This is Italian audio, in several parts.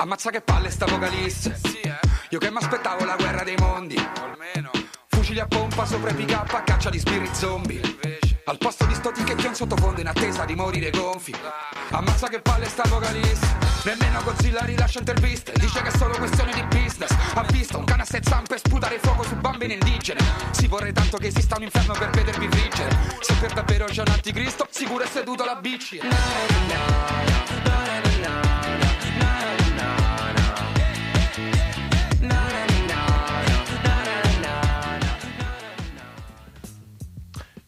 Ammazza che palle sta vocalista. Sì, eh? Io che mi aspettavo la guerra dei mondi. Almeno. Fucili a pompa sopra i pick up a caccia di spirit zombie. Invece. Al posto di sto ticket in sottofondo in attesa di morire gonfi. Ammazza che palle sta vocalista. Nemmeno Godzilla rilascia interviste. Dice che è solo questione di business. Ha visto un cane a sei zampe sputare fuoco su bambini indigene. Si vorrei tanto che esista un inferno per vedervi friggere. Se per davvero c'è un anticristo, sicuro è seduto alla bici.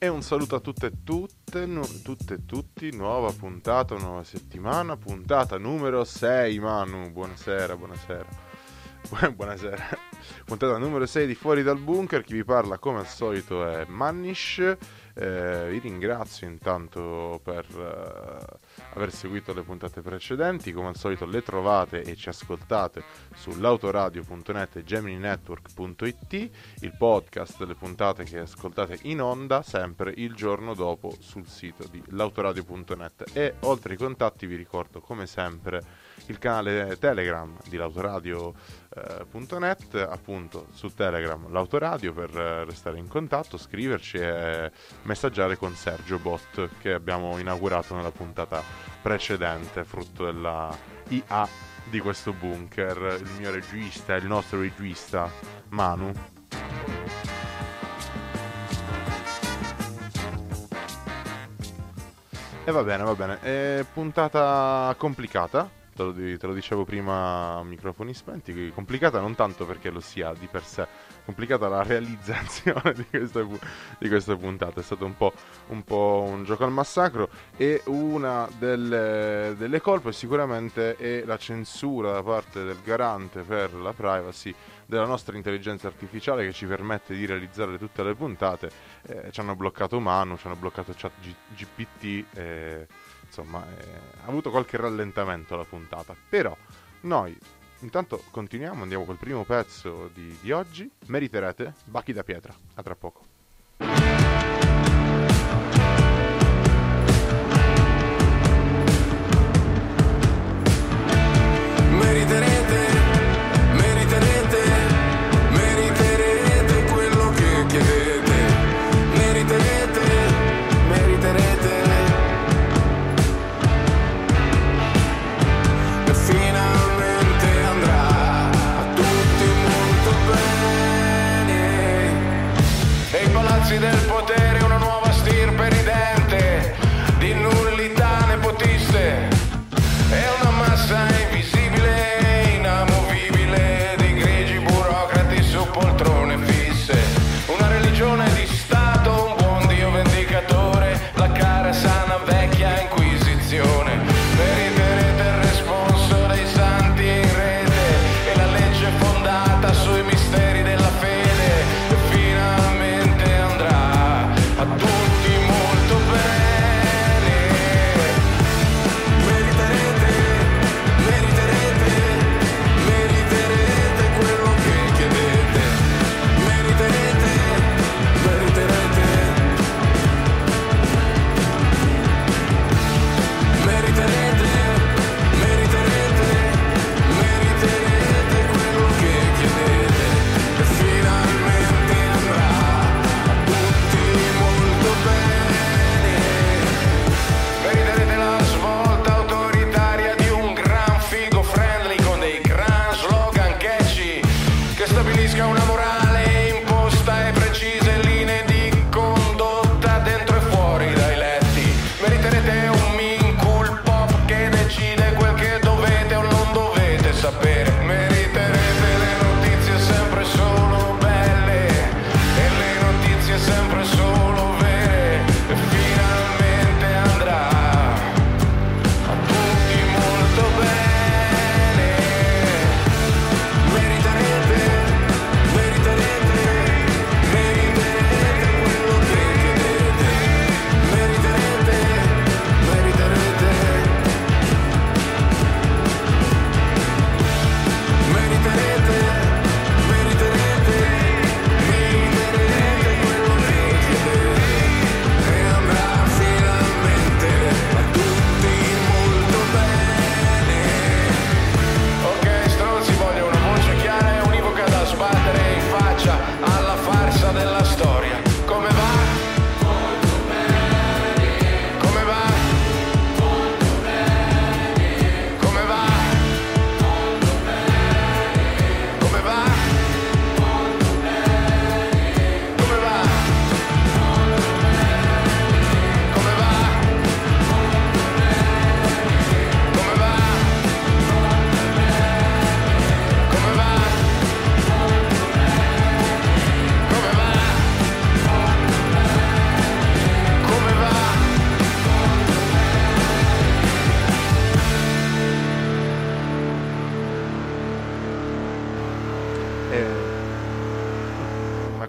E un saluto a tutte e tutte, nu- tutte e tutti, nuova puntata, nuova settimana, puntata numero 6, Manu, buonasera, buonasera. Bu- buonasera. Puntata numero 6 di Fuori dal Bunker, chi vi parla come al solito è Mannish. Eh, vi ringrazio intanto per eh, aver seguito le puntate precedenti, come al solito le trovate e ci ascoltate su lautoradio.net e gemininetwork.it, il podcast delle puntate che ascoltate in onda sempre il giorno dopo sul sito di lautoradio.net e oltre ai contatti vi ricordo come sempre il canale Telegram di lautoradio.net, appunto su Telegram l'autoradio per eh, restare in contatto, scriverci e messaggiare con Sergio Bot che abbiamo inaugurato nella puntata precedente, frutto della IA di questo bunker, il mio regista, il nostro regista Manu. E va bene, va bene. È puntata complicata, te lo, te lo dicevo prima a microfoni spenti, complicata non tanto perché lo sia di per sé, complicata la realizzazione di questa, di questa puntata, è stato un po', un po' un gioco al massacro e una delle, delle colpe sicuramente è la censura da parte del garante per la privacy della nostra intelligenza artificiale che ci permette di realizzare tutte le puntate. Eh, ci hanno bloccato Manu, ci hanno bloccato chat GPT, eh, insomma eh, ha avuto qualche rallentamento la puntata. Però noi intanto continuiamo, andiamo col primo pezzo di, di oggi. Meriterete Bachi da Pietra. A tra poco.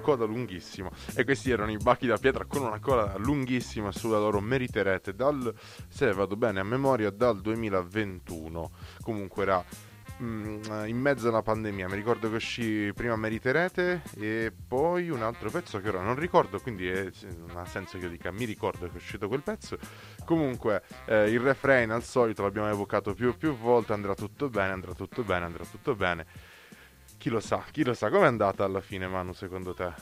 Coda lunghissima. E questi erano i bachi da pietra con una coda lunghissima sulla loro Meriterete dal, se vado bene a memoria, dal 2021. Comunque era Mm, in mezzo alla pandemia. Mi ricordo che uscì prima Meriterete e poi un altro pezzo che ora non ricordo, quindi è, non ha senso che io dica mi ricordo che è uscito quel pezzo. Comunque eh, il refrain al solito l'abbiamo evocato più e più volte, andrà tutto bene, andrà tutto bene, andrà tutto bene. Chi lo sa, chi lo sa, com'è andata alla fine Manu secondo te?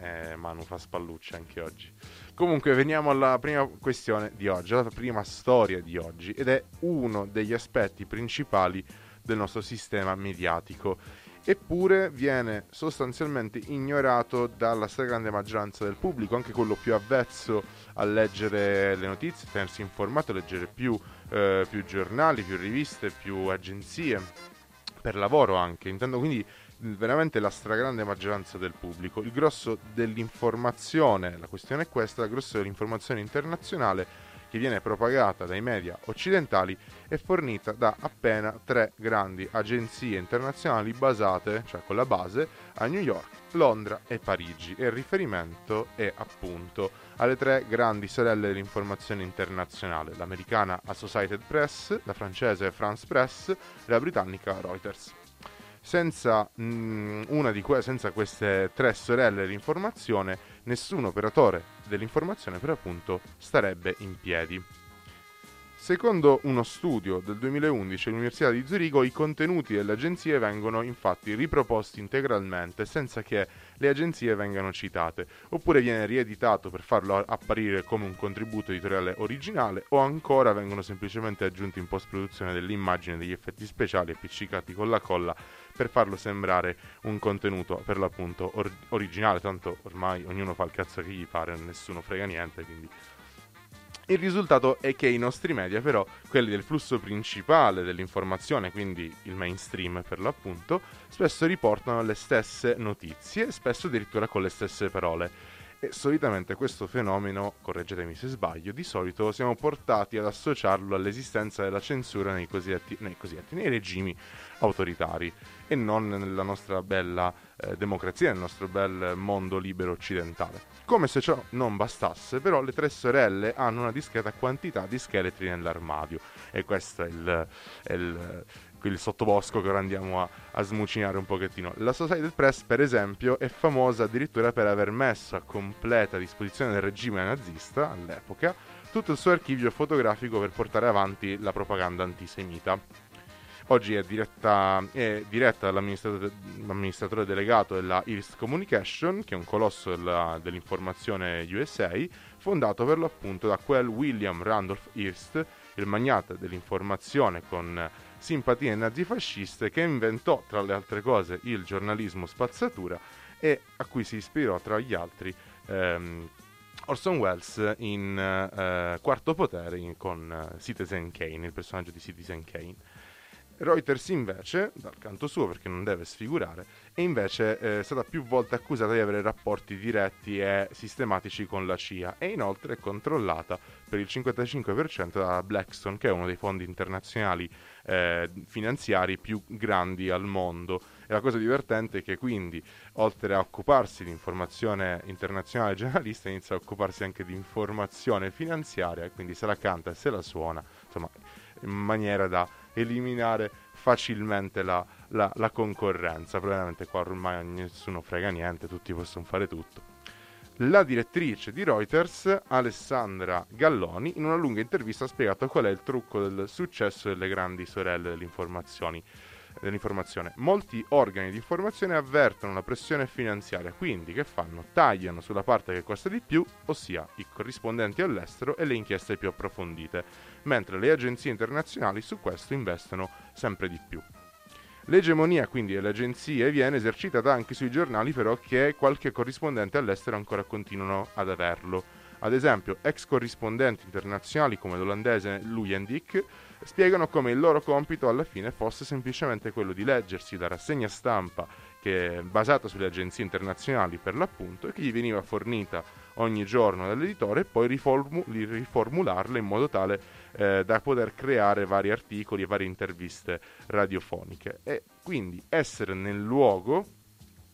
Eh, Manu fa spallucce anche oggi. Comunque veniamo alla prima questione di oggi, alla prima storia di oggi ed è uno degli aspetti principali del nostro sistema mediatico. Eppure viene sostanzialmente ignorato dalla stragrande maggioranza del pubblico, anche quello più avvezzo a leggere le notizie, tenersi informato, leggere più, eh, più giornali, più riviste, più agenzie, per lavoro anche. Intendo quindi veramente la stragrande maggioranza del pubblico. Il grosso dell'informazione, la questione è questa, il grosso dell'informazione internazionale che viene propagata dai media occidentali è fornita da appena tre grandi agenzie internazionali basate, cioè con la base, a New York, Londra e Parigi e il riferimento è appunto alle tre grandi sorelle dell'informazione internazionale, l'americana Associated Press, la francese France Press e la britannica Reuters. Senza, mh, mm, que- senza queste tre sorelle dell'informazione, nessun operatore dell'informazione per appunto starebbe in piedi. Secondo uno studio del 2011 all'Università di Zurigo, i contenuti delle agenzie vengono infatti riproposti integralmente senza che le agenzie vengano citate, oppure viene rieditato per farlo apparire come un contributo editoriale originale, o ancora vengono semplicemente aggiunti in post-produzione delle immagini e degli effetti speciali appiccicati con la colla per farlo sembrare un contenuto per l'appunto or- originale, tanto ormai ognuno fa il cazzo che gli pare, nessuno frega niente, quindi il risultato è che i nostri media, però, quelli del flusso principale dell'informazione, quindi il mainstream per l'appunto, spesso riportano le stesse notizie, spesso addirittura con le stesse parole. E solitamente questo fenomeno, correggetemi se sbaglio, di solito siamo portati ad associarlo all'esistenza della censura nei cosiddetti, nei, cosiddetti, nei regimi autoritari e non nella nostra bella eh, democrazia, nel nostro bel mondo libero occidentale. Come se ciò non bastasse, però le tre sorelle hanno una discreta quantità di scheletri nell'armadio e questo è il, è il, il sottobosco che ora andiamo a, a, smucinare un pochettino. La Society Press, per esempio, è famosa addirittura per aver messo a completa disposizione del regime nazista all'epoca tutto il suo archivio fotografico per portare avanti la propaganda antisemita. Oggi è diretta, è diretta dall'amministratore delegato della Hearst Communication, che è un colosso della, dell'informazione USA, fondato per l'appunto da quel William Randolph Hearst, il magnate dell'informazione con simpatie nazifasciste, che inventò tra le altre cose il giornalismo spazzatura e a cui si ispirò tra gli altri ehm, Orson Welles in eh, Quarto Potere in, con uh, Citizen Kane, il personaggio di Citizen Kane. Reuters invece, dal canto suo perché non deve sfigurare, è invece eh, stata più volte accusata di avere rapporti diretti e sistematici con la CIA e inoltre è controllata per il 55% da Blackstone, che è uno dei fondi internazionali eh, finanziari più grandi al mondo. E la cosa divertente è che quindi, oltre a occuparsi di informazione internazionale generalista, inizia a occuparsi anche di informazione finanziaria, quindi se la canta e se la suona, insomma, in maniera da eliminare facilmente la, la, la concorrenza. Probabilmente qua ormai nessuno frega niente, tutti possono fare tutto. La direttrice di Reuters, Alessandra Galloni, in una lunga intervista ha spiegato qual è il trucco del successo delle grandi sorelle dell'informazione. Molti organi di informazione avvertono la pressione finanziaria, quindi che fanno? Tagliano sulla parte che costa di più, ossia i corrispondenti all'estero e le inchieste più approfondite, mentre le agenzie internazionali su questo investono sempre di più. L'egemonia quindi delle agenzie viene esercitata anche sui giornali però che qualche corrispondente all'estero ancora continuano ad averlo. Ad esempio, ex corrispondenti internazionali come l'olandese Luyendik spiegano come il loro compito alla fine fosse semplicemente quello di leggersi la rassegna stampa che è basata sulle agenzie internazionali per l'appunto e che gli veniva fornita ogni giorno dall'editore e poi riformu- riformularla in modo tale eh, da poter creare vari articoli e varie interviste radiofoniche e quindi essere nel luogo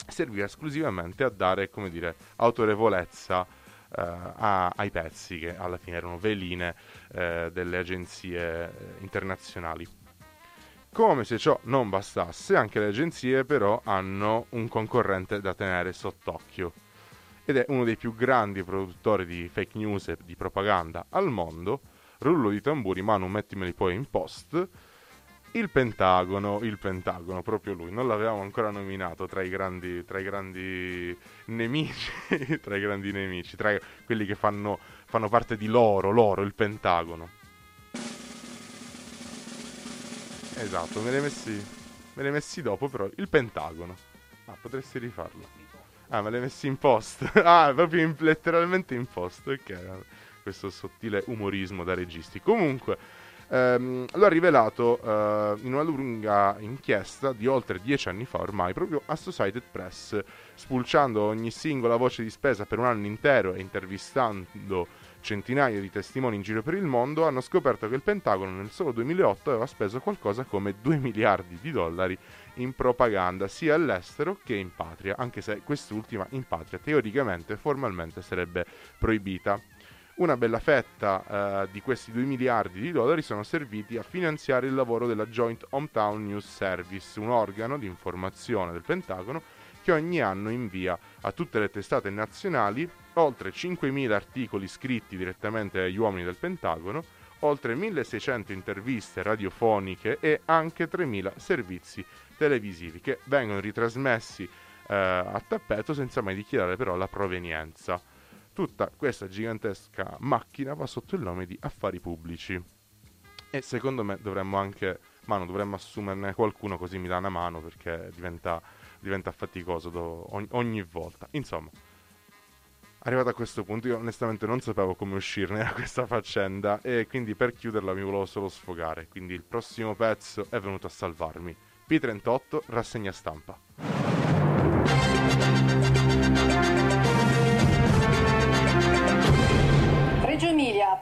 serviva esclusivamente a dare, come dire, autorevolezza eh, a, ai pezzi che alla fine erano veline eh, delle agenzie eh, internazionali. Come se ciò non bastasse, anche le agenzie però hanno un concorrente da tenere sott'occhio ed è uno dei più grandi produttori di fake news e di propaganda al mondo. Rullo di tamburi, Manu, mettimeli poi in post il Pentagono, il Pentagono, proprio lui, non l'avevamo ancora nominato tra i grandi, tra i grandi nemici, tra i grandi nemici, tra quelli che fanno, fanno parte di loro, loro, il Pentagono. Esatto, me li hai messi, me li hai messi dopo però, il Pentagono. Ah, potresti rifarlo. Ah, me li hai messi in post. ah, proprio in, letteralmente in post, ok. Questo sottile umorismo da registi. Comunque ehm, lo ha rivelato eh, in una lunga inchiesta di oltre dieci anni fa ormai, proprio Associated Press, spulciando ogni singola voce di spesa per un anno intero e intervistando centinaia di testimoni in giro per il mondo, hanno scoperto che il Pentagono nel solo 2008 aveva speso qualcosa come 2 miliardi di dollari in propaganda sia all'estero che in patria, anche se quest'ultima in patria teoricamente formalmente sarebbe proibita una bella fetta eh, di questi 2 miliardi di dollari sono serviti a finanziare il lavoro della Joint Hometown News Service, un organo di informazione del Pentagono che ogni anno invia a tutte le testate nazionali oltre 5.000 articoli scritti direttamente agli uomini del Pentagono, oltre 1.600 interviste radiofoniche e anche 3.000 servizi televisivi che vengono ritrasmessi eh, a tappeto senza mai dichiarare però la provenienza. Tutta questa gigantesca macchina va sotto il nome di affari pubblici. E secondo me dovremmo anche, mano, dovremmo assumerne qualcuno così mi dà una mano perché diventa, diventa faticoso do, ogni, ogni volta. Insomma, arrivato a questo punto io onestamente non sapevo come uscirne da questa faccenda e quindi per chiuderla mi volevo solo sfogare. Quindi il prossimo pezzo è venuto a salvarmi. P38, rassegna stampa.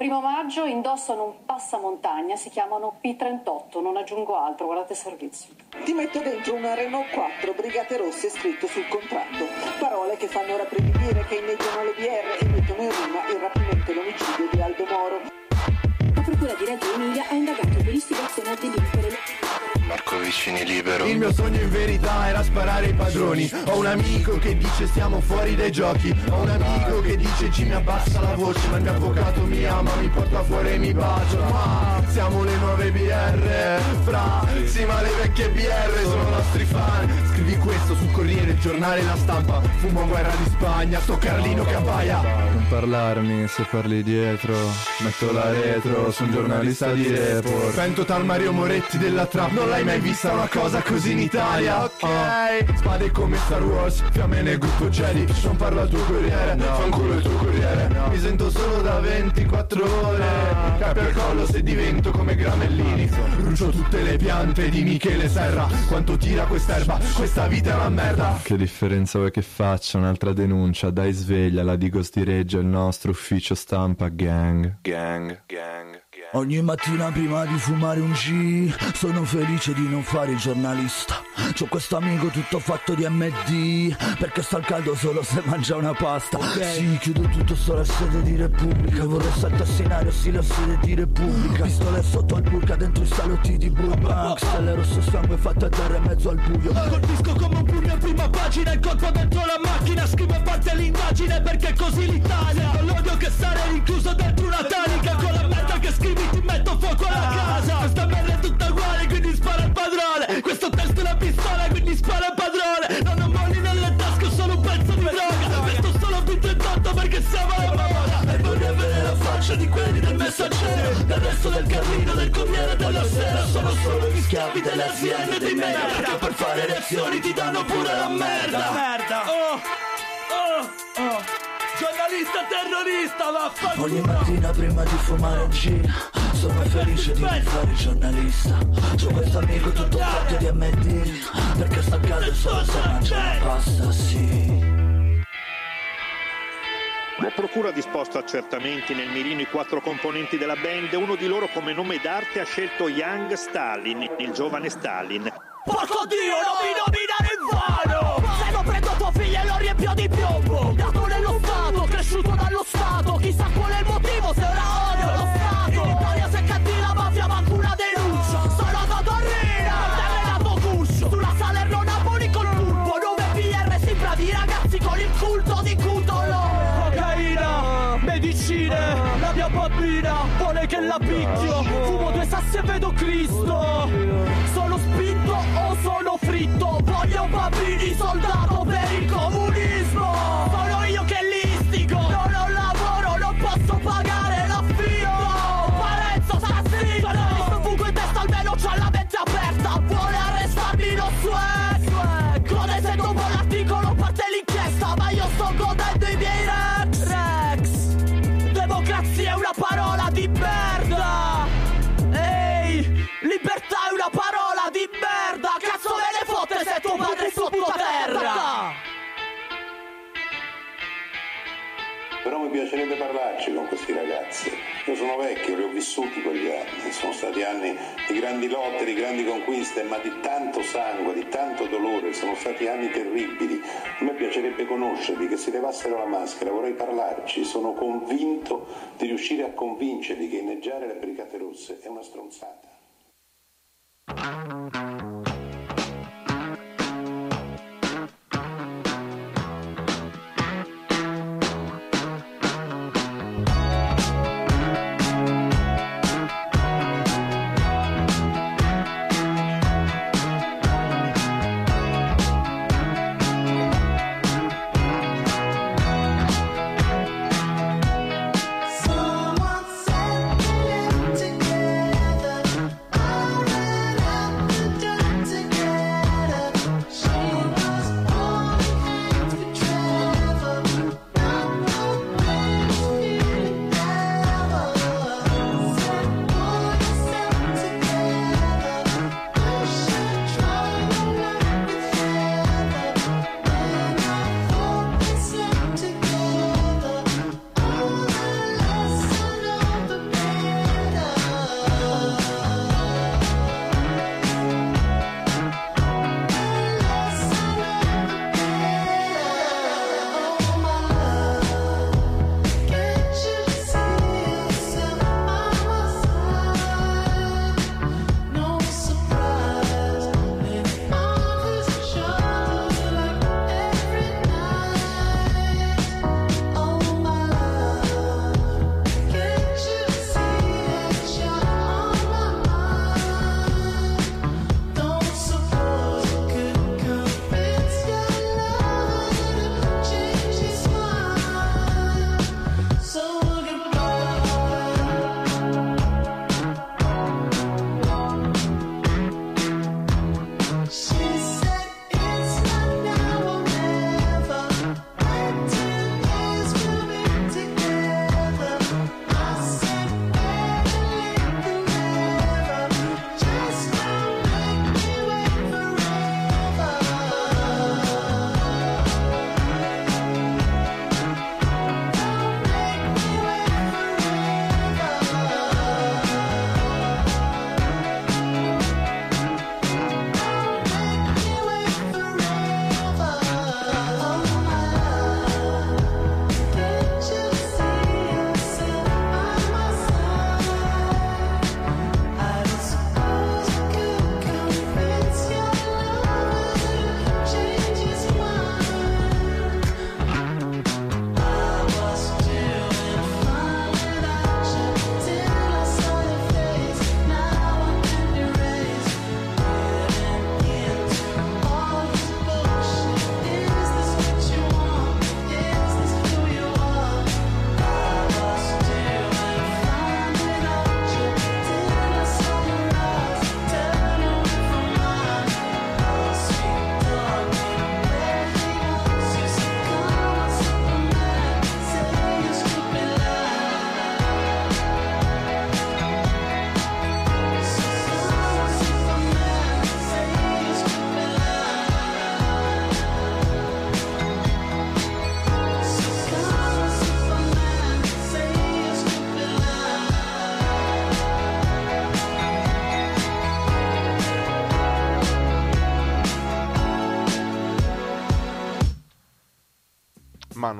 Primo maggio indossano un passamontagna, si chiamano P38, non aggiungo altro, guardate servizio. Ti metto dentro una Renault 4 Brigate Rosse scritto sul contratto. Parole che fanno rappresentare che inneggiano le BR e mettono in rima il rapimento e l'omicidio di Aldo Moro. La procura di Reggio Emilia ha indagato per istigazione a delinquere. Vicini libero. Il mio sogno in verità era sparare ai padroni. Ho un amico che dice stiamo fuori dai giochi. Ho un amico che dice ci mi abbassa la voce. Ma il mio avvocato mi ama, mi porta fuori e mi bacia. Ma siamo le nuove BR. Fra, sì ma le vecchie BR sono nostri fan. Scrivi questo sul Corriere, il giornale, la stampa. Fumo guerra di Spagna, sto Carlino che abbaia. Non parlarmi se parli dietro. Metto la retro, sono giornalista di report. Pento tal Mario Moretti della trap. Non l'hai mai vista una cosa così in Italia? Ok Spade come Star Wars Fiamme nel gruppo Jedi Non parla il tuo corriere no. Fanculo il tuo corriere no. Mi sento solo da 24 ore no. Capi al collo se divento come Gramellini Brucio tutte le piante di Michele Serra Quanto tira quest'erba Questa vita è una merda Che differenza vuoi che faccia? Un'altra denuncia Dai sveglia La Digos di Reggio Il nostro ufficio stampa Gang Gang Gang Ogni mattina prima di fumare un G Sono felice di non fare il giornalista. C'ho questo amico tutto fatto di MD Perché sta al caldo solo se mangia una pasta. Okay. Sì, chiudo tutto solo a sede di Repubblica. Vorrei saltassinario, sì, la sede di Repubblica. Pistole sotto al burka dentro i salotti di Burbank Stelle rosso sangue fatte a terra in mezzo al buio. Colpisco come un pugno in prima pagina Il colpo dentro la macchina. Scrivo parte l'indagine perché così l'Italia. L'odio che stare rinchiuso dentro una tanica Con la merda che scrivi ti metto fuoco alla casa. Questa merda è tutta uguale quindi spara il padrone. Questo testo è una pistola quindi spara il padrone. Non ho moni nelle tasche solo un pezzo di droga. Metto solo P38 perché siamo alla moda. E vorrei avere la faccia di quelli del messaggero. Del resto del Carlino, del Corriere della Sera Sono solo gli schiavi delle aziende dei media Perché per fare reazioni ti danno pure la merda. La merda. Oh, oh, oh Giornalista terrorista, vaffanculo Ogni mattina prima di fumare un G Sono felice di non fare giornalista C'ho questo amico tutto fatto di MD Perché sta a casa solo se mangia la pasta, sì la procura ha disposto accertamenti nel mirino i quattro componenti della band. Uno di loro come nome d'arte ha scelto Young Stalin, il giovane Stalin. Porco Dio, non mi nominare in vano! piacerebbe parlarci con questi ragazzi. Io sono vecchio, li ho vissuti quegli anni, sono stati anni di grandi lotte, di grandi conquiste, ma di tanto sangue, di tanto dolore, sono stati anni terribili. A me piacerebbe conoscerli, che si levassero la maschera, vorrei parlarci, sono convinto di riuscire a convincerli che inneggiare le brigate rosse è una stronzata.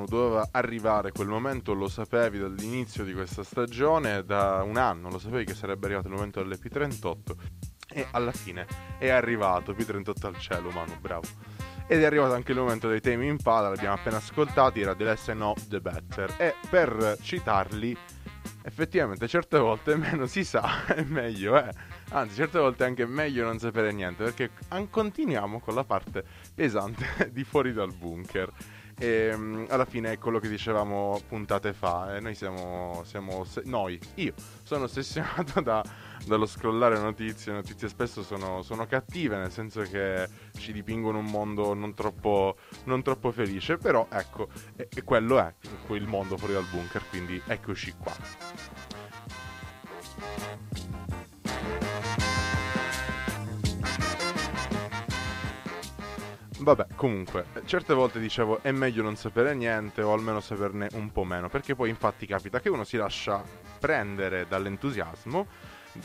Doveva arrivare quel momento, lo sapevi dall'inizio di questa stagione, da un anno, lo sapevi che sarebbe arrivato il momento dell'P38 e alla fine è arrivato P38 al cielo, Manu, bravo. Ed è arrivato anche il momento dei temi in pala, l'abbiamo appena ascoltati, era The Less Know The Better. E per citarli, effettivamente certe volte meno si sa è meglio è. Anzi, certe volte è anche meglio non sapere niente, perché continuiamo con la parte pesante di fuori dal bunker. E um, alla fine è quello che dicevamo puntate fa. Eh, noi siamo, siamo se- noi, io sono ossessionato da, dallo scrollare notizie. Notizie spesso sono, sono, cattive, nel senso che ci dipingono un mondo non troppo, non troppo felice. Però ecco, e, e quello è il mondo fuori dal bunker. Quindi eccoci qua. Vabbè, comunque, certe volte dicevo è meglio non sapere niente o almeno saperne un po' meno, perché poi infatti capita che uno si lascia prendere dall'entusiasmo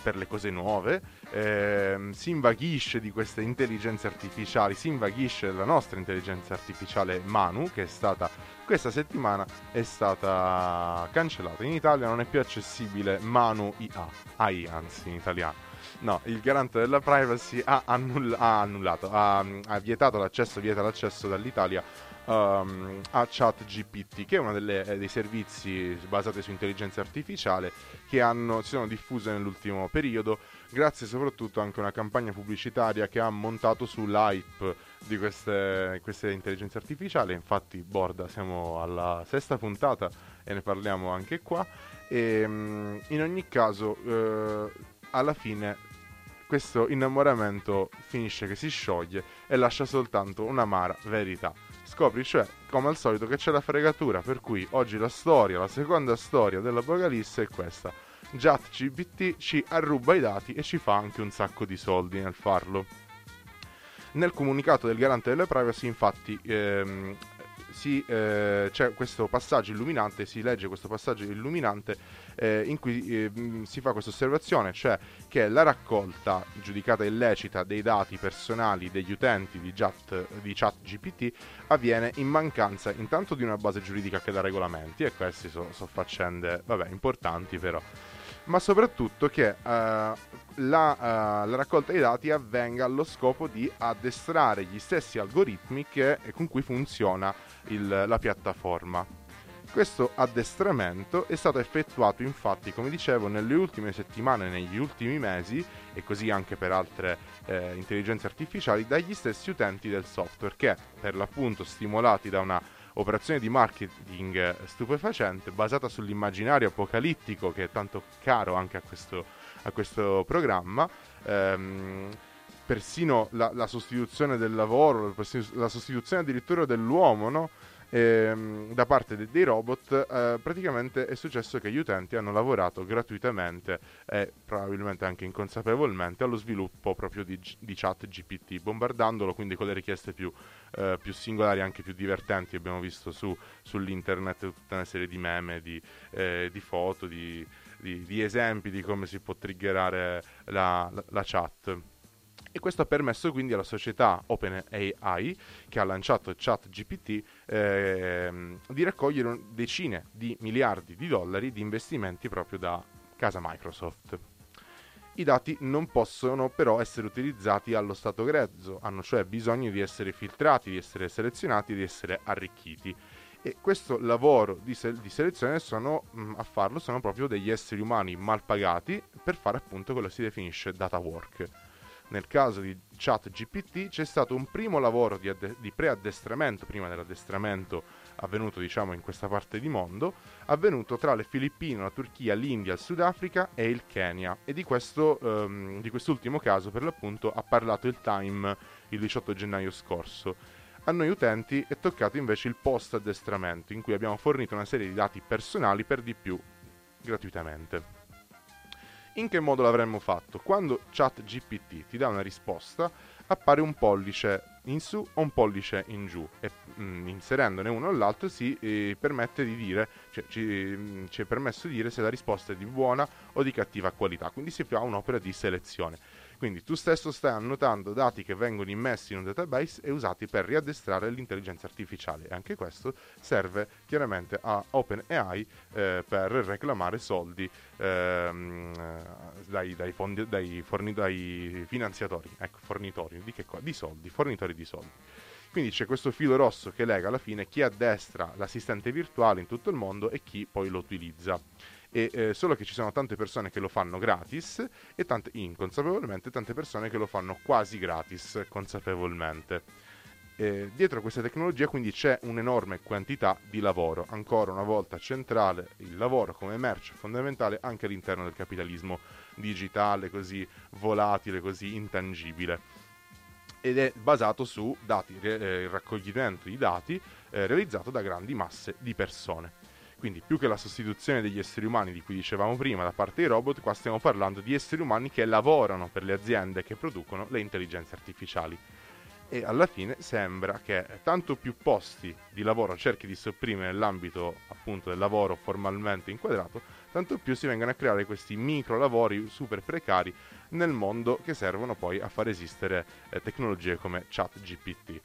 per le cose nuove, ehm, si invaghisce di queste intelligenze artificiali, si invaghisce della nostra intelligenza artificiale Manu, che è stata questa settimana è stata cancellata. In Italia non è più accessibile Manu IA, AI anzi in italiano No, il garante della privacy ha, annull- ha annullato, ha, ha, vietato l'accesso, vieta l'accesso dall'Italia um, a ChatGPT, che è uno delle, eh, dei servizi basati su intelligenza artificiale che hanno, si sono diffuse nell'ultimo periodo, grazie soprattutto anche a una campagna pubblicitaria che ha montato sull'hype di queste, queste intelligenze artificiali. Infatti, Borda, siamo alla sesta puntata e ne parliamo anche qua. E, um, in ogni caso, uh, alla fine questo innamoramento finisce che si scioglie e lascia soltanto un'amara verità. Scopri cioè, come al solito, che c'è la fregatura, per cui oggi la storia, la seconda storia dell'Apocalisse è questa. JatGPT ci arruba i dati e ci fa anche un sacco di soldi nel farlo. Nel comunicato del garante delle privacy, infatti, ehm, si, eh, c'è questo passaggio illuminante, si legge questo passaggio illuminante eh, in cui eh, si fa questa osservazione, cioè che la raccolta giudicata illecita dei dati personali degli utenti di chat, di chat GPT avviene in mancanza intanto di una base giuridica che da regolamenti, e queste sono so faccende, vabbè, importanti però ma soprattutto che uh, la, uh, la, raccolta dei dati avvenga allo scopo di addestrare gli stessi algoritmi che, con cui funziona il, la piattaforma. Questo addestramento è stato effettuato infatti, come dicevo, nelle ultime settimane, negli ultimi mesi, e così anche per altre eh, intelligenze artificiali, dagli stessi utenti del software che, per l'appunto, stimolati da una operazione di marketing stupefacente basata sull'immaginario apocalittico che è tanto caro anche a questo, a questo programma. Ehm, persino la, la, sostituzione del lavoro, la sostituzione addirittura dell'uomo, no? ehm, da parte de- dei robot, eh, praticamente è successo che gli utenti hanno lavorato gratuitamente e probabilmente anche inconsapevolmente allo sviluppo proprio di, di chat GPT, bombardandolo quindi con le richieste più, eh, più singolari anche più divertenti. Abbiamo visto su, sull'internet tutta una serie di meme, di, eh, di foto, di, di, di, esempi di come si può triggerare la, la, la chat. E questo ha permesso quindi alla società OpenAI, che ha lanciato ChatGPT, ehm, di raccogliere decine di miliardi di dollari di investimenti proprio da casa Microsoft. I dati non possono però essere utilizzati allo stato grezzo, hanno cioè bisogno di essere filtrati, di essere selezionati, di essere arricchiti. E questo lavoro di, se- di selezione sono, mh, a farlo sono proprio degli esseri umani mal pagati per fare appunto quello che si definisce data work nel caso di ChatGPT c'è stato un primo lavoro di, adde- di preaddestramento, prima dell'addestramento avvenuto diciamo in questa parte di mondo, avvenuto tra le Filippine, la Turchia, l'India, il Sudafrica e il Kenya. E di, questo, um, di quest'ultimo caso per l'appunto ha parlato il Time il 18 gennaio scorso. A noi utenti è toccato invece il post addestramento, in cui abbiamo fornito una serie di dati personali per di più gratuitamente. In che modo l'avremmo fatto? Quando ChatGPT ti dà una risposta, appare un pollice in su o un pollice in giù. E mh, inserendone uno o l'altro si eh, permette di dire, cioè, ci, mh, ci è permesso di dire se la risposta è di buona o di cattiva qualità, quindi si fa un'opera di selezione. Quindi tu stesso stai annotando dati che vengono immessi in un database e usati per riaddestrare l'intelligenza artificiale e anche questo serve chiaramente a OpenAI eh, per reclamare soldi ehm, dai, dai, fondi, dai, forni, dai finanziatori, ecco, fornitori di, che, di soldi, fornitori di soldi. Quindi c'è questo filo rosso che lega alla fine chi addestra l'assistente virtuale in tutto il mondo e chi poi lo utilizza e eh, solo che ci sono tante persone che lo fanno gratis e tante inconsapevolmente tante persone che lo fanno quasi gratis consapevolmente. Eh, dietro questa tecnologia quindi c'è un'enorme quantità di lavoro, ancora una volta centrale il lavoro come merce fondamentale anche all'interno del capitalismo digitale, così volatile, così intangibile. Ed è basato su dati, eh, raccoglimento di dati eh, realizzato da grandi masse di persone. Quindi più che la sostituzione degli esseri umani di cui dicevamo prima da parte dei robot, qua stiamo parlando di esseri umani che lavorano per le aziende che producono le intelligenze artificiali. E alla fine sembra che tanto più posti di lavoro cerchi di sopprimere nell'ambito appunto del lavoro formalmente inquadrato, tanto più si vengono a creare questi micro lavori super precari nel mondo che servono poi a far esistere eh, tecnologie come ChatGPT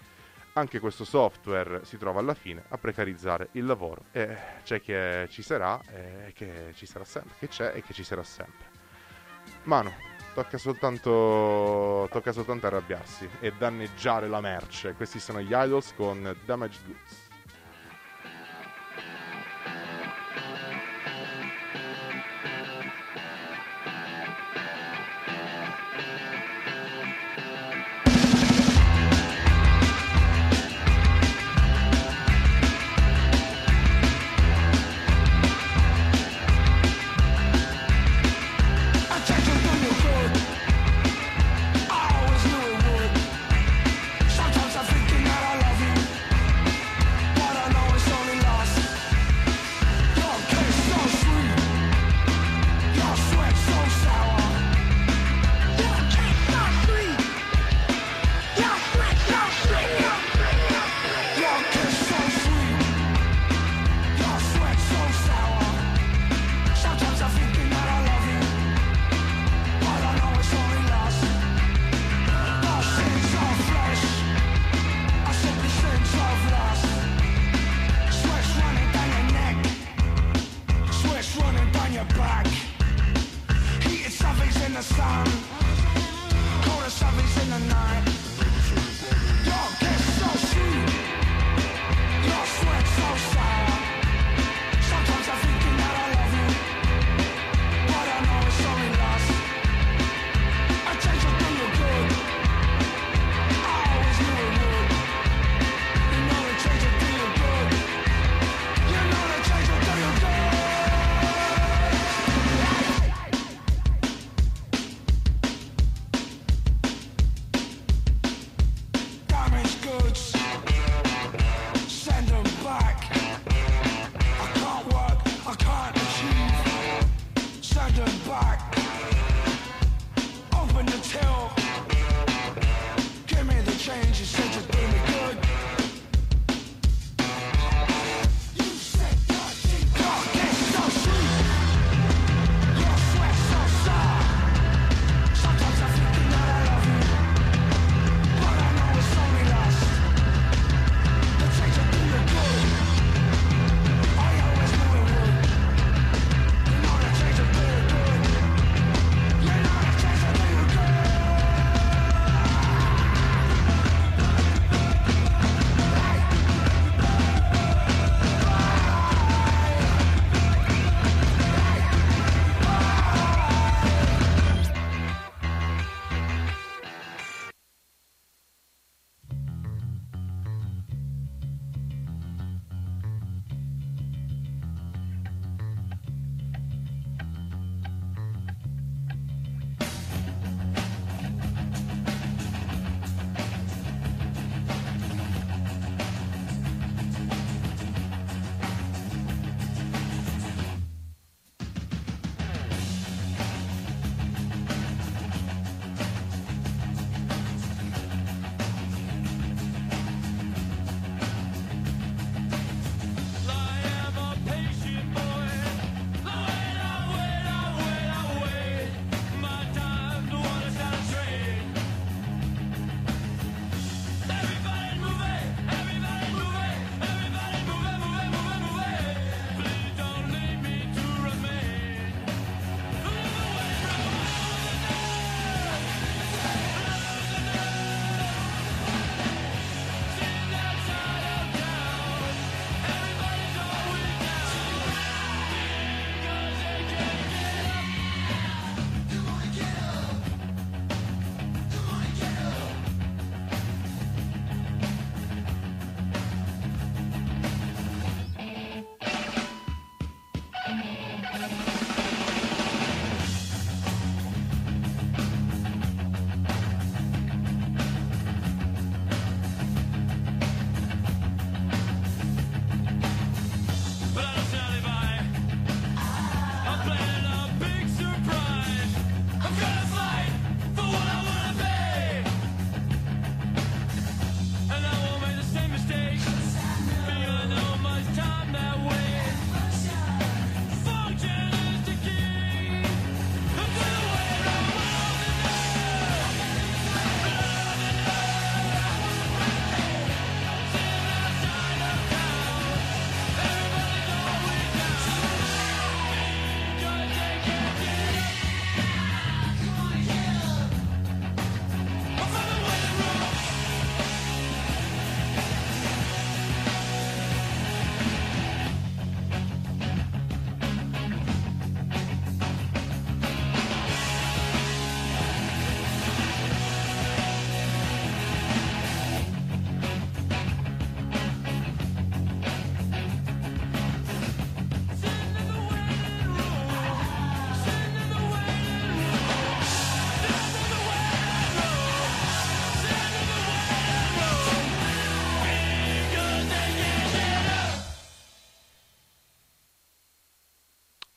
anche questo software si trova alla fine a precarizzare il lavoro e c'è chi ci sarà e che ci sarà sempre, che c'è e che ci sarà sempre. Mano, tocca soltanto, tocca soltanto arrabbiarsi e danneggiare la merce. Questi sono gli idols con Damaged Goods.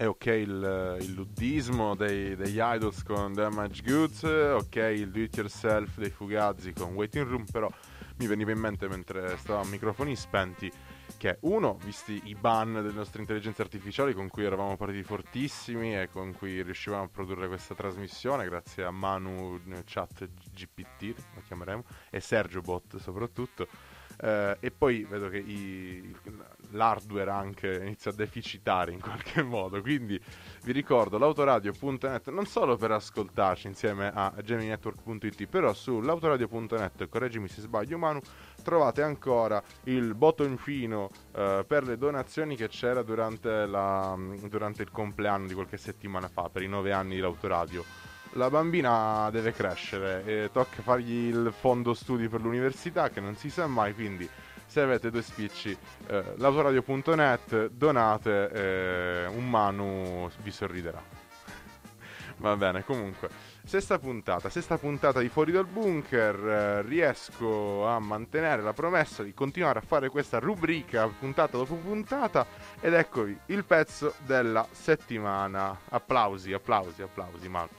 Ok il, il luddismo dei, degli idols con Damage Goods, ok il do it yourself dei Fugazzi con Waiting Room, però mi veniva in mente mentre stavamo a microfoni spenti che uno, visti i ban delle nostre intelligenze artificiali con cui eravamo partiti fortissimi e con cui riuscivamo a produrre questa trasmissione, grazie a Manu Chat GPT, lo chiameremo, e Sergio Bot soprattutto, eh, e poi vedo che i, l'hardware anche inizia a deficitare in qualche modo. Quindi vi ricordo l'autoradio.net non solo per ascoltarci insieme a geminetwork.it, però sull'autoradio.net, correggimi se sbaglio Manu, trovate ancora il bottoncino eh, per le donazioni che c'era durante, la, durante il compleanno di qualche settimana fa, per i nove anni di l'autoradio la bambina deve crescere e tocca fargli il fondo studi per l'università che non si sa mai, quindi se avete due spicci eh, l'autoradio.net donate eh, un Manu vi sorriderà. Va bene, comunque, sesta puntata, sesta puntata di Fuori dal Bunker, eh, riesco a mantenere la promessa di continuare a fare questa rubrica puntata dopo puntata ed eccovi il pezzo della settimana. Applausi, applausi, applausi, Manu.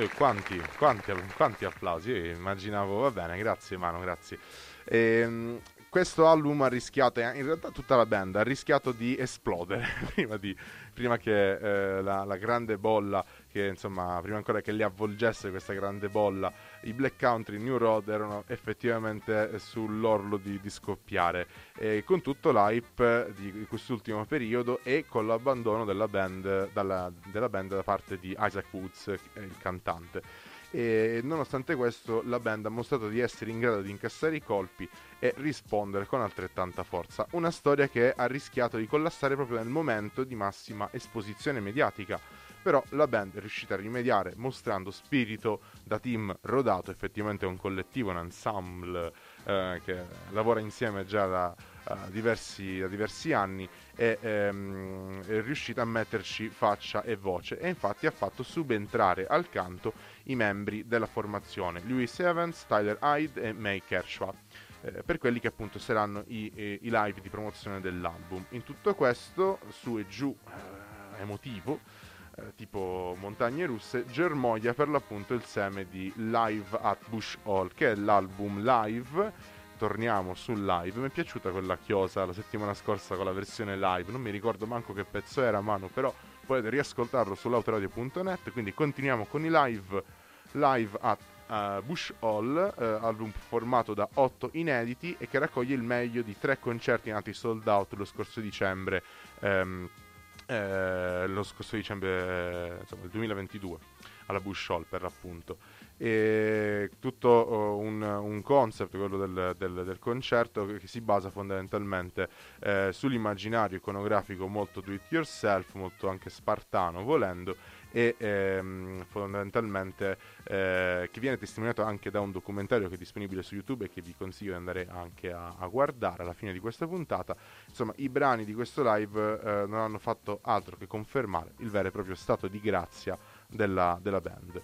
Eh, quanti, quanti, quanti, applausi, Io immaginavo, va bene, grazie Mano, grazie. Ehm, questo album ha rischiato, in realtà tutta la band ha rischiato di esplodere prima, di, prima che eh, la, la, grande bolla, che insomma, prima ancora che li avvolgesse questa grande bolla, i Black Country New Road erano effettivamente sull'orlo di, di scoppiare, e con tutto l'hype di quest'ultimo periodo e con l'abbandono della band, dalla, della band da parte di Isaac Woods, il cantante e nonostante questo la band ha mostrato di essere in grado di incassare i colpi e rispondere con altrettanta forza. Una storia che ha rischiato di collassare proprio nel momento di massima esposizione mediatica. Però la band è riuscita a rimediare mostrando spirito da team rodato, effettivamente è un collettivo, un ensemble eh, che lavora insieme già da, diversi, da diversi anni e ehm, è riuscita a metterci faccia e voce e infatti ha fatto subentrare al canto i membri della formazione, Lewis Evans, Tyler Hyde e May Kershaw. Eh, per quelli che appunto saranno i, i, i, live di promozione dell'album. In tutto questo, su e giù, eh, emotivo, eh, tipo montagne russe, germoglia per l'appunto il seme di Live at Bush Hall, che è l'album live. Torniamo sul live. Mi è piaciuta quella chiosa la settimana scorsa con la versione live. Non mi ricordo manco che pezzo era, mano, però potete riascoltarlo sull'autoradio.net. Quindi continuiamo con i live live at uh, Bush Hall, uh, album formato da 8 inediti e che raccoglie il meglio di tre concerti nati sold out lo scorso dicembre. Um, eh, lo scorso dicembre, insomma, il 2022 alla Bush Hall per l'appunto. E tutto uh, un, un, concept, quello del, del, del, concerto, che si basa fondamentalmente eh, sull'immaginario iconografico molto do it yourself, molto anche spartano volendo, e ehm, fondamentalmente eh, che viene testimoniato anche da un documentario che è disponibile su YouTube e che vi consiglio di andare anche a, a guardare alla fine di questa puntata. Insomma, i brani di questo live eh, non hanno fatto altro che confermare il vero e proprio stato di grazia della, della band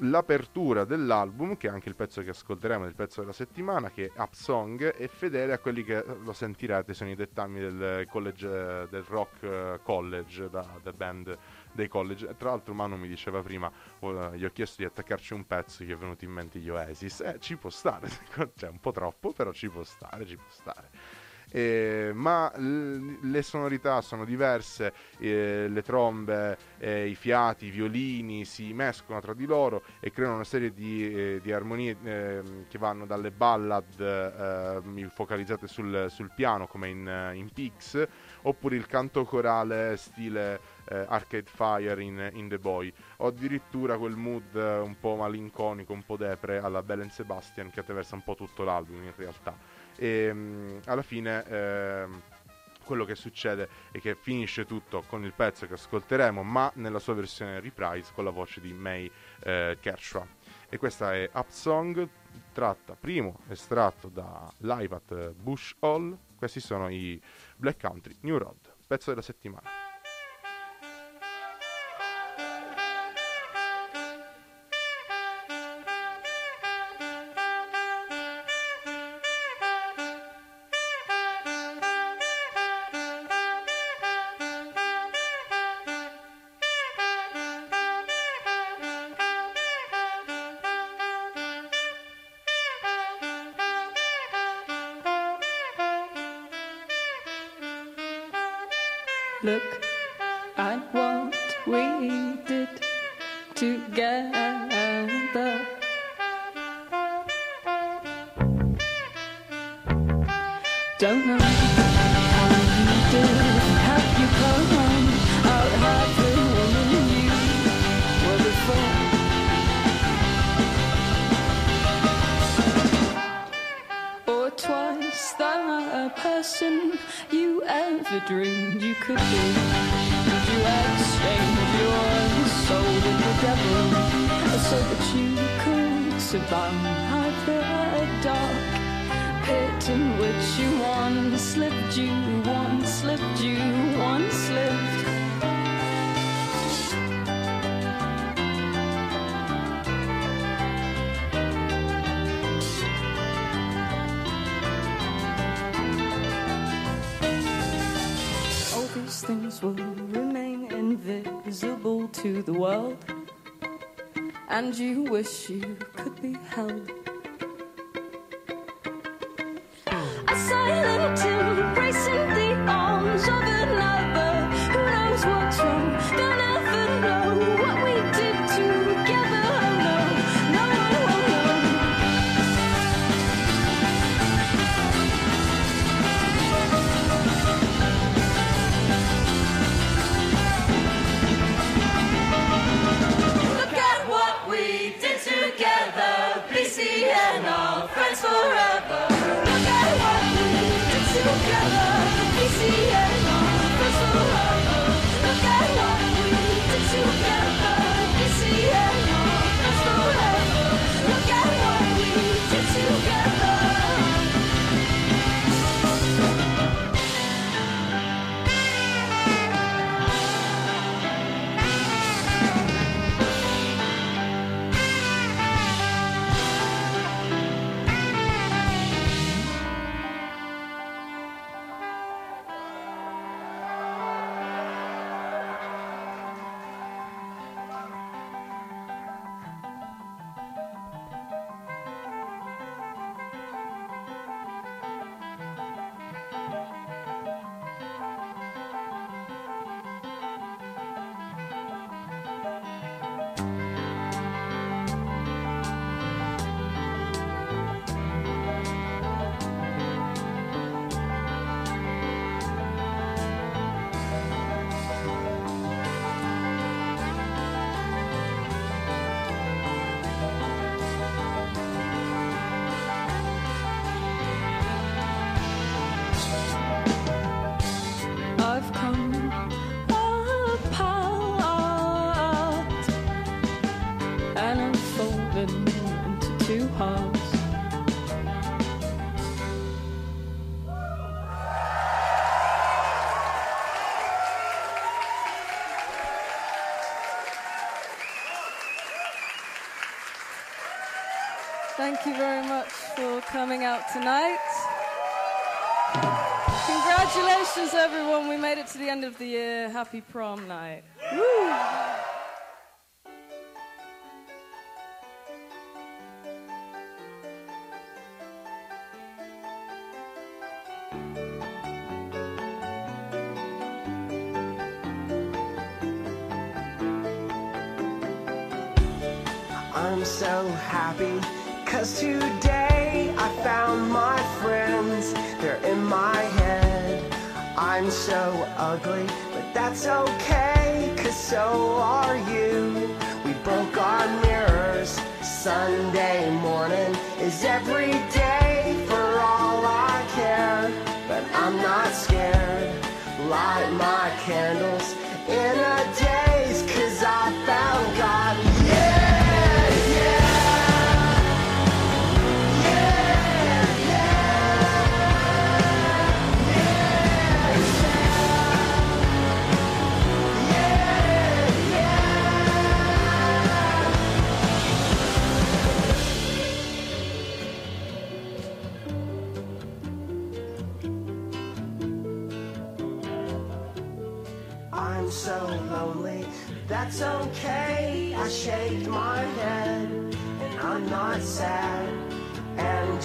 l'apertura dell'album, che è anche il pezzo che ascolteremo, il pezzo della settimana, che è Up Song, è fedele a quelli che lo sentirete, sono i dettami del college, del rock eh, college, da, da band dei college. Tra l'altro Manu mi diceva prima, uh, gli ho chiesto di attaccarci un pezzo, gli è venuto in mente gli Oasis. Eh, ci può stare, cioè un po' troppo, però ci può stare, ci può stare. Eh, ma l- le sonorità sono diverse, eh, le trombe, eh, i fiati, i violini si mescolano tra di loro e creano una serie di, eh, di armonie ehm, che vanno dalle ballad ehm, focalizzate sul, sul, piano come in, in Pix, oppure il canto corale stile eh, Arcade Fire in, in, The Boy, o addirittura quel mood un po' malinconico, un po' depre alla Belen Sebastian che attraversa un po' tutto l'album in realtà. E mh, alla fine... Ehm, quello che succede è che finisce tutto con il pezzo che ascolteremo, ma nella sua versione reprise con la voce di May eh, Kershaw. E questa è Up Song, tratta primo estratto da Live at Bush Hall. Questi sono i Black Country New Road, pezzo della settimana. Person you ever dreamed you could be. Did you exchange your soul with the devil so that you could survive the dark pit in which you once slipped, you once slipped, you once slipped. And you wish you could be held. Thank you very much for coming out tonight. Congratulations, everyone. We made it to the end of the year. Happy prom night. Woo! Not scared. Light my candles in a daze cause I found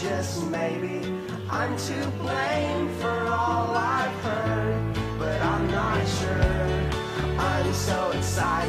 just maybe I'm to blame for all I've heard. But I'm not sure. I'm so excited.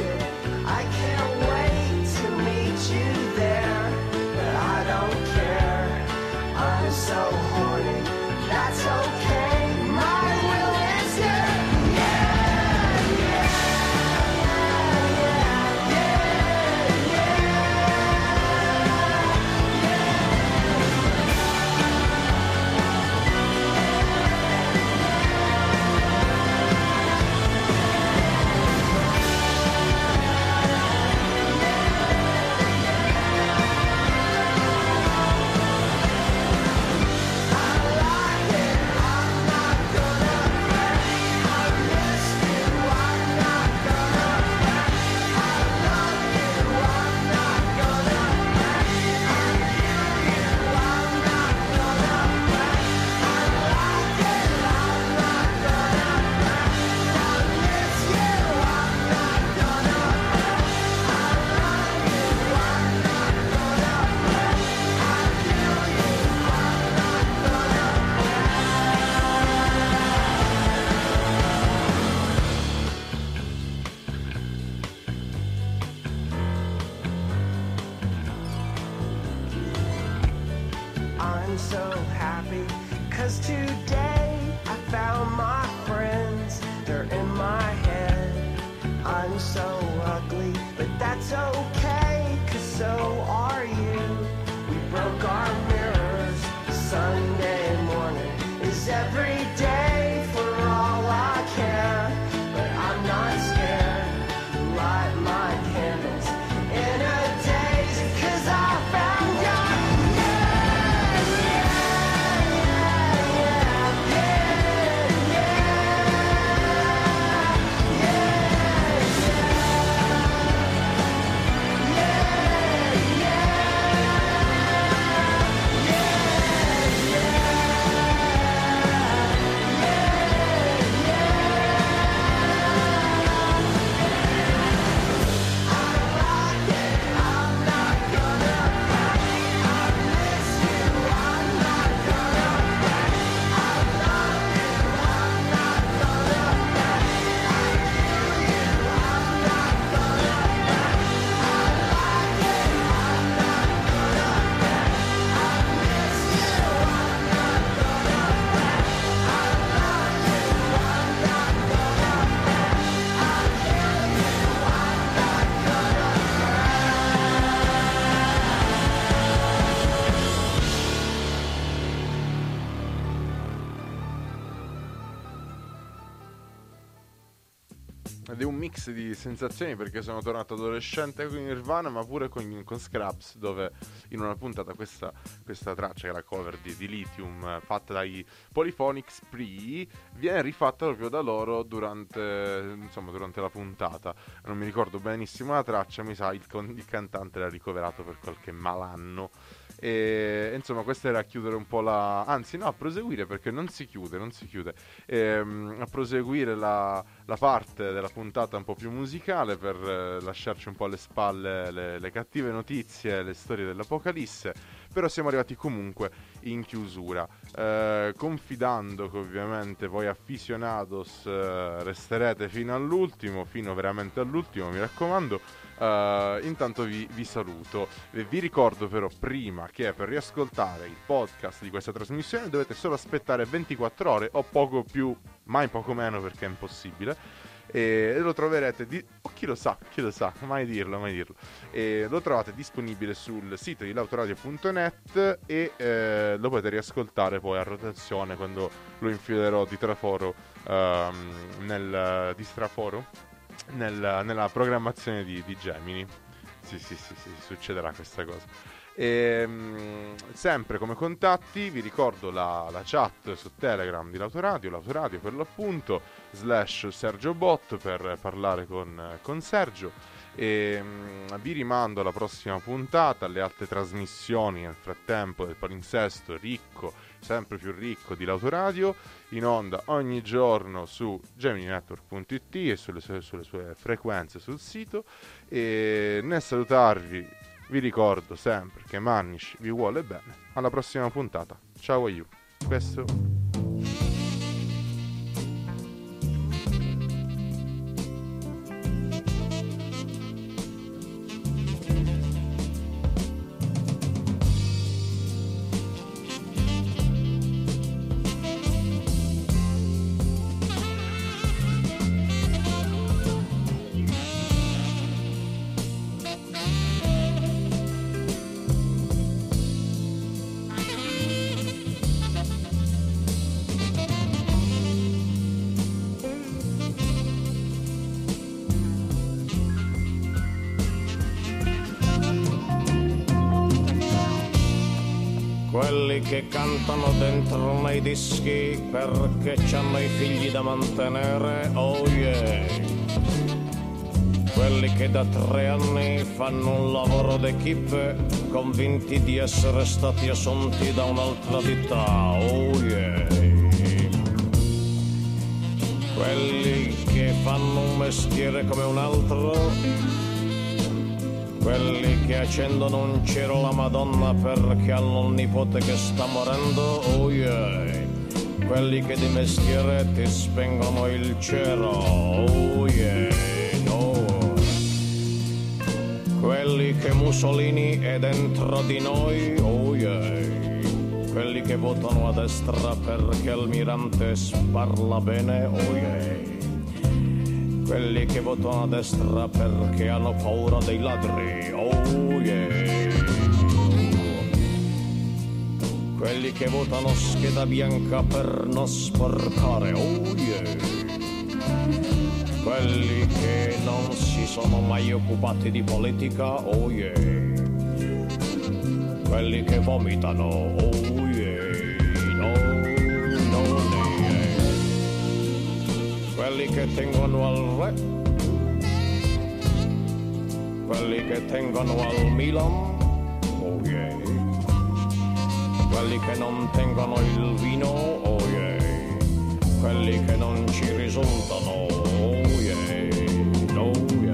Di sensazioni perché sono tornato adolescente con Nirvana, ma pure con, con Scrubs, dove in una puntata questa, questa traccia, che è la cover di, di Lithium, eh, fatta dai Polyphonic Spree, viene rifatta proprio da loro durante, insomma, durante la puntata. Non mi ricordo benissimo la traccia, mi sa il, il cantante l'ha ricoverato per qualche malanno. E insomma, questa era a chiudere un po' la. Anzi, no, a proseguire perché non si chiude, non si chiude. Ehm, a proseguire la, la parte della puntata un po' più musicale per eh, lasciarci un po' alle spalle le, le cattive notizie, le storie dell'Apocalisse. Però siamo arrivati comunque in chiusura, eh, confidando che ovviamente voi aficionados eh, resterete fino all'ultimo, fino veramente all'ultimo, mi raccomando. Uh, intanto vi, vi saluto. E vi ricordo però prima che per riascoltare il podcast di questa trasmissione dovete solo aspettare 24 ore o poco più, mai poco meno perché è impossibile. E lo troverete di... oh, chi lo sa, chi lo sa, mai dirlo, mai dirlo. E lo trovate disponibile sul sito di lautoradio.net e eh, lo potete riascoltare poi a rotazione quando lo infilerò di traforo ehm, nel di straforo nel- nella programmazione di, di Gemini. Sì, sì, sì, sì, succederà questa cosa. Ehm, sempre come contatti vi ricordo la, la chat su Telegram di L'Autoradio, l'Autoradio per l'appunto, slash Sergio Bot per parlare con, con Sergio. E mm, vi rimando alla prossima puntata, alle altre trasmissioni nel frattempo del palinsesto ricco, sempre più ricco di L'Autoradio, in onda ogni giorno su gemininetwork.it e sulle sue, sulle sue frequenze sul sito. E nel salutarvi vi ricordo sempre che Mannish vi vuole bene. Alla prossima puntata. Ciao a you. Questo quelli che cantano dentro nei dischi perché c'hanno i figli da mantenere, oh yeah. Quelli che da tre anni fanno un lavoro d'equipe convinti di essere stati assunti da un'altra ditta, oh yeah. Quelli che fanno un mestiere come un altro quelli che accendono un cero la Madonna perché hanno un nipote che sta morendo, oh yeah. Quelli che di mestiere ti spengono il cero, oh yeah, no. Quelli che Mussolini è dentro di noi, oh yeah. Quelli che votano a destra perché Almirante parla bene, oh yeah quelli che votano a destra perché hanno paura dei ladri, oh yeah. Quelli che votano scheda bianca per non sporcare, oh yeah. Quelli che non si sono mai occupati di politica, oh yeah. Quelli che vomitano, oh Che tengono al re quelli che tengono al Milan, oh yeah. Quelli che non tengono il vino, oh yeah. Quelli che non ci risultano, oh yeah, oh yeah.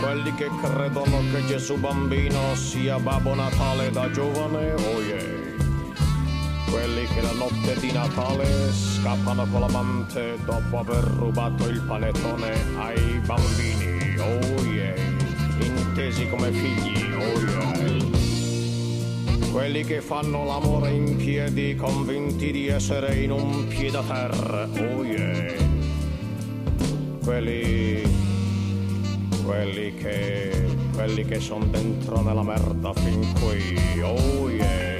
Quelli che credono che Gesù bambino sia Babbo Natale da giovane, oh yeah. Quelli che la notte di Natale scappano con l'amante dopo aver rubato il panettone ai bambini, oh yeah, intesi come figli, oh yeah. Quelli che fanno l'amore in piedi convinti di essere in un piede-a-terra, oh yeah. Quelli, quelli che, quelli che sono dentro nella merda fin qui, oh yeah,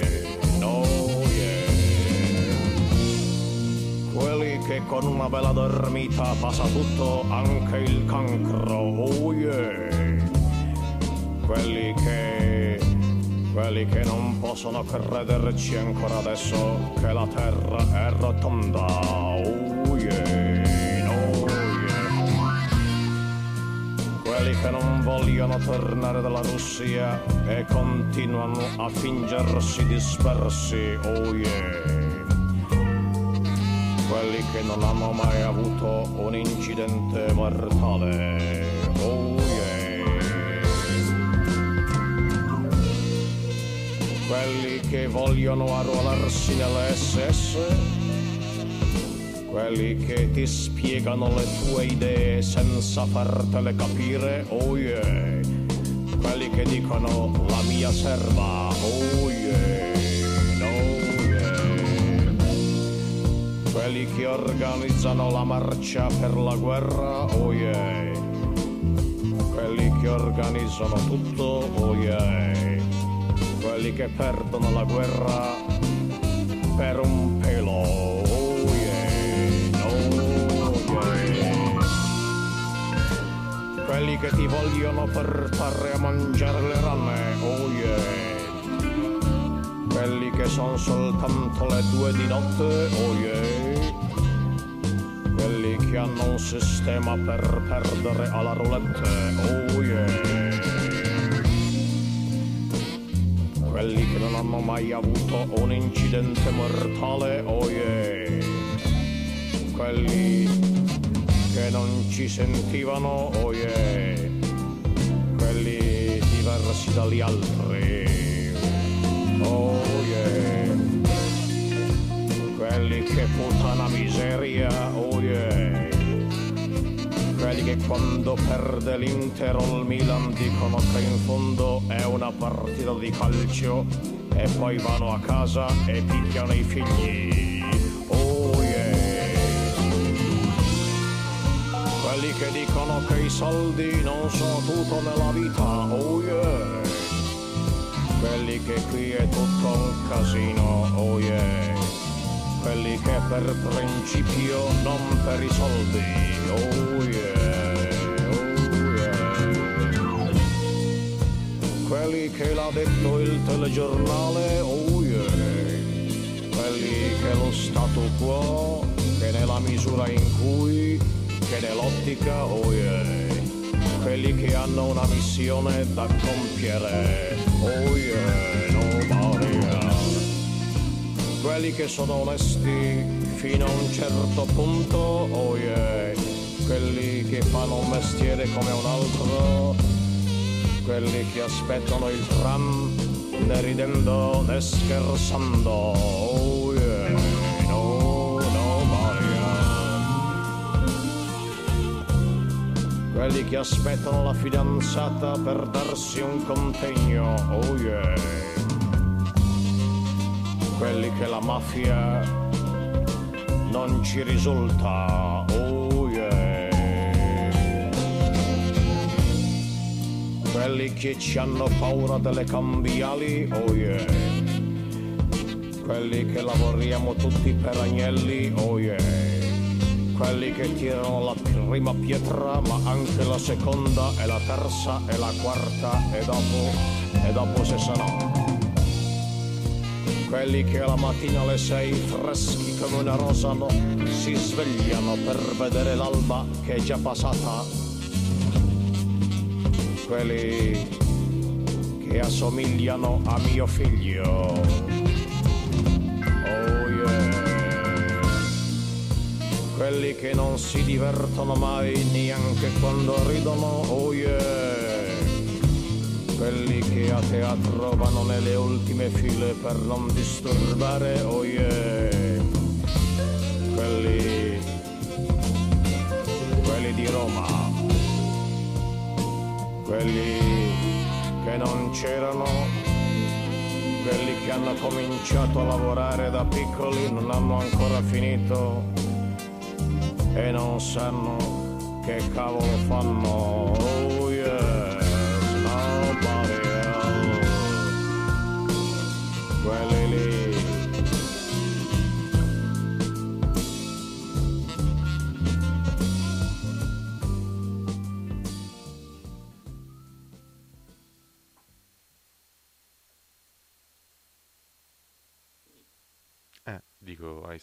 Quelli che con una bella dormita passa tutto, anche il cancro, oh yeah. Quelli che, quelli che non possono crederci ancora adesso che la terra è rotonda, oh yeah, no yeah. Quelli che non vogliono tornare dalla Russia e continuano a fingersi dispersi, oh yeah quelli che non hanno mai avuto un incidente mortale. Oh yeah. Quelli che vogliono arruolarsi nell'SS. Quelli che ti spiegano le tue idee senza fartele capire. Oh yeah. Quelli che dicono la mia serva. Oh yeah. Che organizzano la marcia per la guerra, oh yeah. Quelli che organizzano tutto, oh yeah. Quelli che perdono la guerra per un pelo, oh yeah. Quelli che ti vogliono portare a mangiare le rane, oh yeah quelli che sono soltanto le due di notte, oh yeah. Che hanno un sistema per perdere alla roulette, oh yeah. Quelli che non hanno mai avuto un incidente mortale, oh yeah. Quelli che non ci sentivano, oh yeah. Quelli diversi dagli altri. Oh yeah. Quelli che puttana miseria, oh yeah. Quelli che quando perde l'Inter o il Milan dicono che in fondo è una partita di calcio e poi vanno a casa e picchiano i figli. Oh yeah. Quelli che dicono che i soldi non sono tutto nella vita, oh yeah quelli che qui è tutto un casino, oh yeah. Quelli che per principio, non per i soldi, oh yeah, Quelli che l'ha detto il telegiornale, oh yeah. Quelli che lo stato quo, che nella misura in cui, che nell'ottica, oh yeah. Quelli che hanno una missione da compiere, oh yeah, nobody else. Quelli che sono onesti fino a un certo punto, oh yeah. Quelli che fanno un mestiere come un altro, quelli che aspettano il tram, né ridendo né scherzando, oh yeah. No, nobody else. Quelli che aspettano la fidanzata per darsi un contegno, oh yeah. Quelli che la mafia non ci risulta, Quelli che ci hanno paura delle cambiali, oh yeah. Quelli che lavoriamo tutti per agnelli, oh yeah. Quelli che tirano la prima pietra, ma anche la seconda e la terza e la quarta e dopo, e dopo se sarà quelli che la mattina alle sei freschi come una rosa no, si svegliano per vedere l'alba che è già passata quelli che assomigliano a mio figlio. Oh yeah. Quelli che non si divertono mai neanche quando ridono oh yeah. Quelli che a teatro vanno nelle ultime file per non disturbare, oh yeah. Quelli, quelli di Roma, quelli che non c'erano, quelli che hanno cominciato a lavorare da piccoli, non hanno ancora finito e non sanno che cavolo fanno,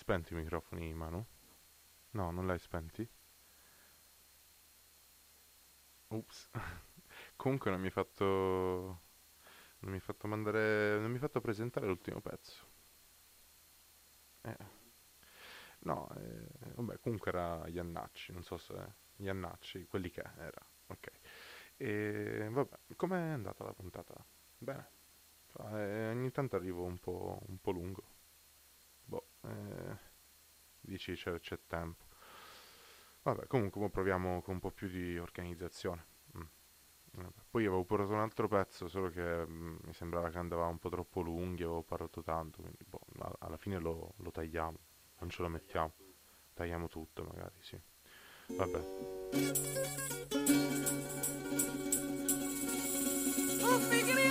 spento i microfoni, Manu? No, non l'hai spenti? Ups. Comunque non mi hai fatto... Non mi hai fatto mandare... Non mi hai fatto presentare l'ultimo pezzo. Eh. No, eh, vabbè, comunque era Iannacci, non so se... Iannacci, quelli che era, ok. E vabbè, com'è andata la puntata? Bene. Eh, ogni tanto arrivo un po', un po' lungo. Boh, eh, dici c'è, c'è tempo. Vabbè, comunque mo proviamo con un po' più di organizzazione. Mm. Poi avevo portato un altro pezzo, solo che mm, mi sembrava che andava un po' troppo lunghi, avevo parlato tanto, quindi boh, alla fine lo, lo tagliamo, non ce lo mettiamo. Tagliamo tutto magari, sì. Vabbè. Domani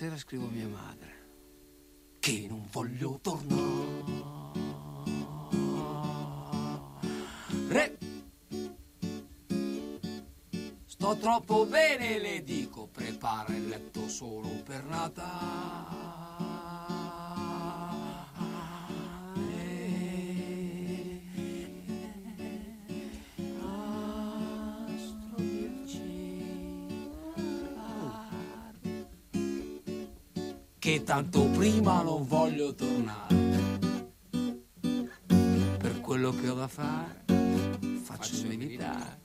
sera scrivo a mia madre che non voglio tornare. Sto troppo bene, le dico, prepara il letto solo per Che tanto prima non voglio tornare. Per quello che ho da fare, faccio meditare.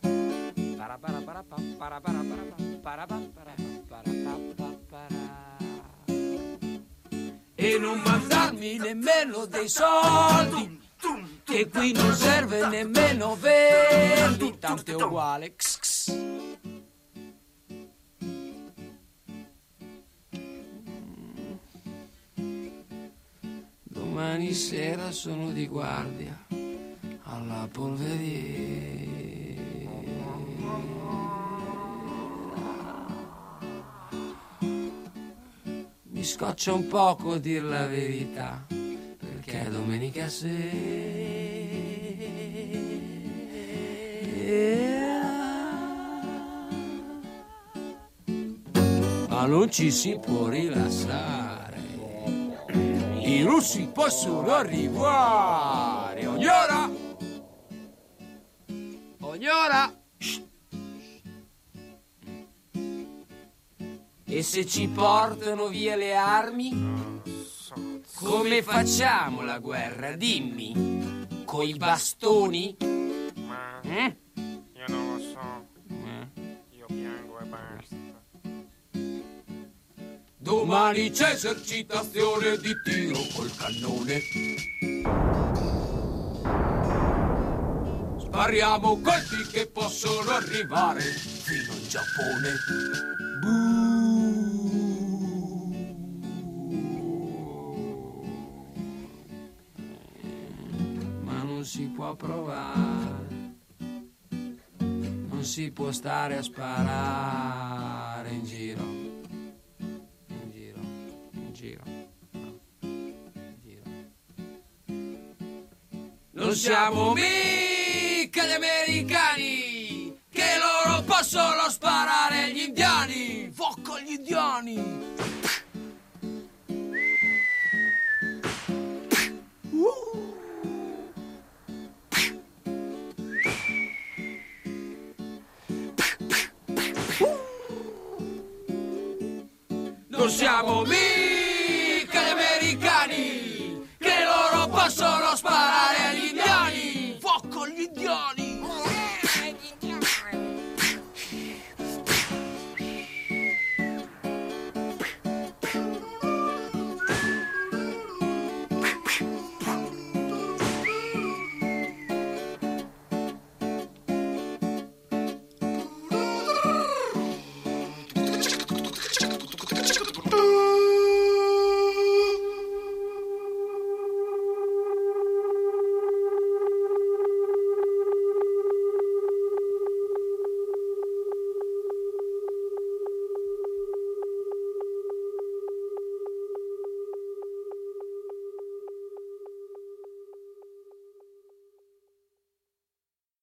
E non mandarmi nemmeno dei soldi, che qui non serve nemmeno verdi, tanto è uguale. Sera sono di guardia alla polveriera. Mi scoccia un poco a dir la verità, perché domenica sera ma non ci si può rilassare. I russi possono arrivare ogni ora. Ogni ora. E se ci portano via le armi? Come facciamo la guerra? Dimmi. Coi bastoni? Mm? Io non lo so. Io piango e basta. Domani c'è esercitazione di tiro col cannone. Spariamo colpi che possono arrivare fino in Giappone. Ma non si può provare. Non si può stare a sparare in giro. Siamo mica gli americani che loro possono sparare agli indiani.